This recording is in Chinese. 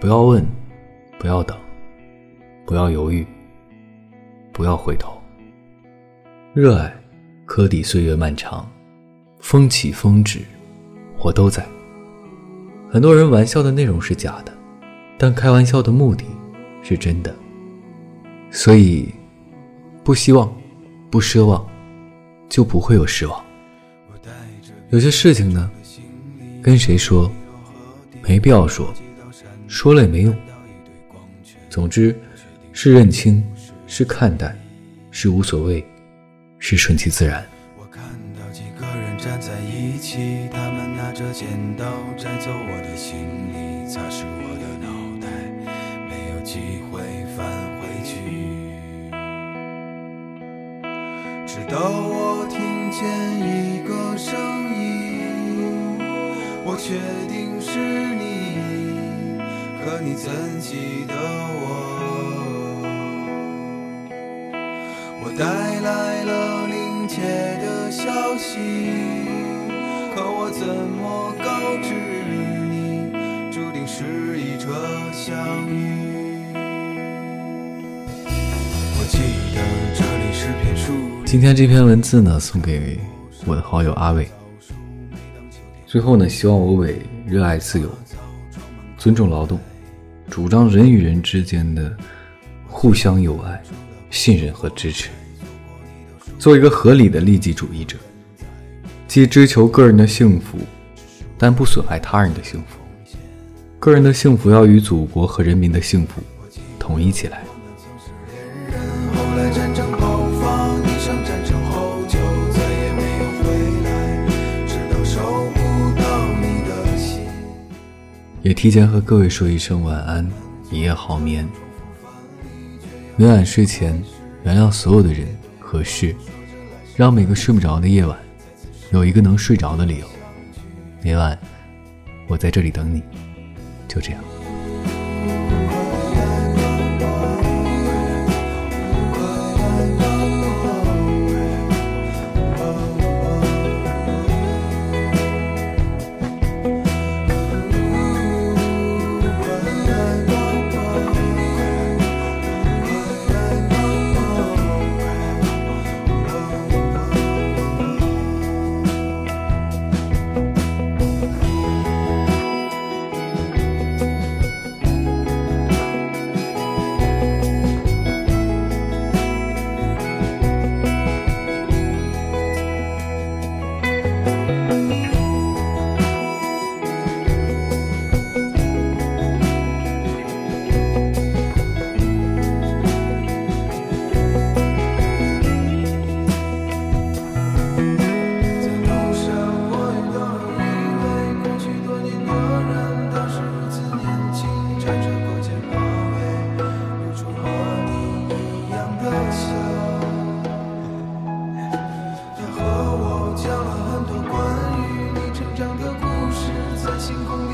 不要问，不要等，不要犹豫，不要回头。热爱，可抵岁月漫长，风起风止，我都在。很多人玩笑的内容是假的，但开玩笑的目的是真的。所以，不希望，不奢望，就不会有失望。有些事情呢，跟谁说，没必要说。说了也没用。总之，是认清，是看待，是无所谓，是顺其自然。我看到几个人站在一起，他们拿着剪刀摘走我的行李，擦拭我的脑袋，没有机会返回去。直到我听见确定是你。可你怎记得我？我带来了临界的消息，可我怎么告知你，注定是一场相遇？我记得这里是片树。今天这篇文字呢，送给我的好友阿伟。最后呢，希望我伟热爱自由，尊重劳动。主张人与人之间的互相友爱、信任和支持，做一个合理的利己主义者，既追求个人的幸福，但不损害他人的幸福。个人的幸福要与祖国和人民的幸福统一起来。也提前和各位说一声晚安，一夜好眠。每晚睡前，原谅所有的人和事，让每个睡不着的夜晚，有一个能睡着的理由。每晚，我在这里等你，就这样。这样的故事在星空。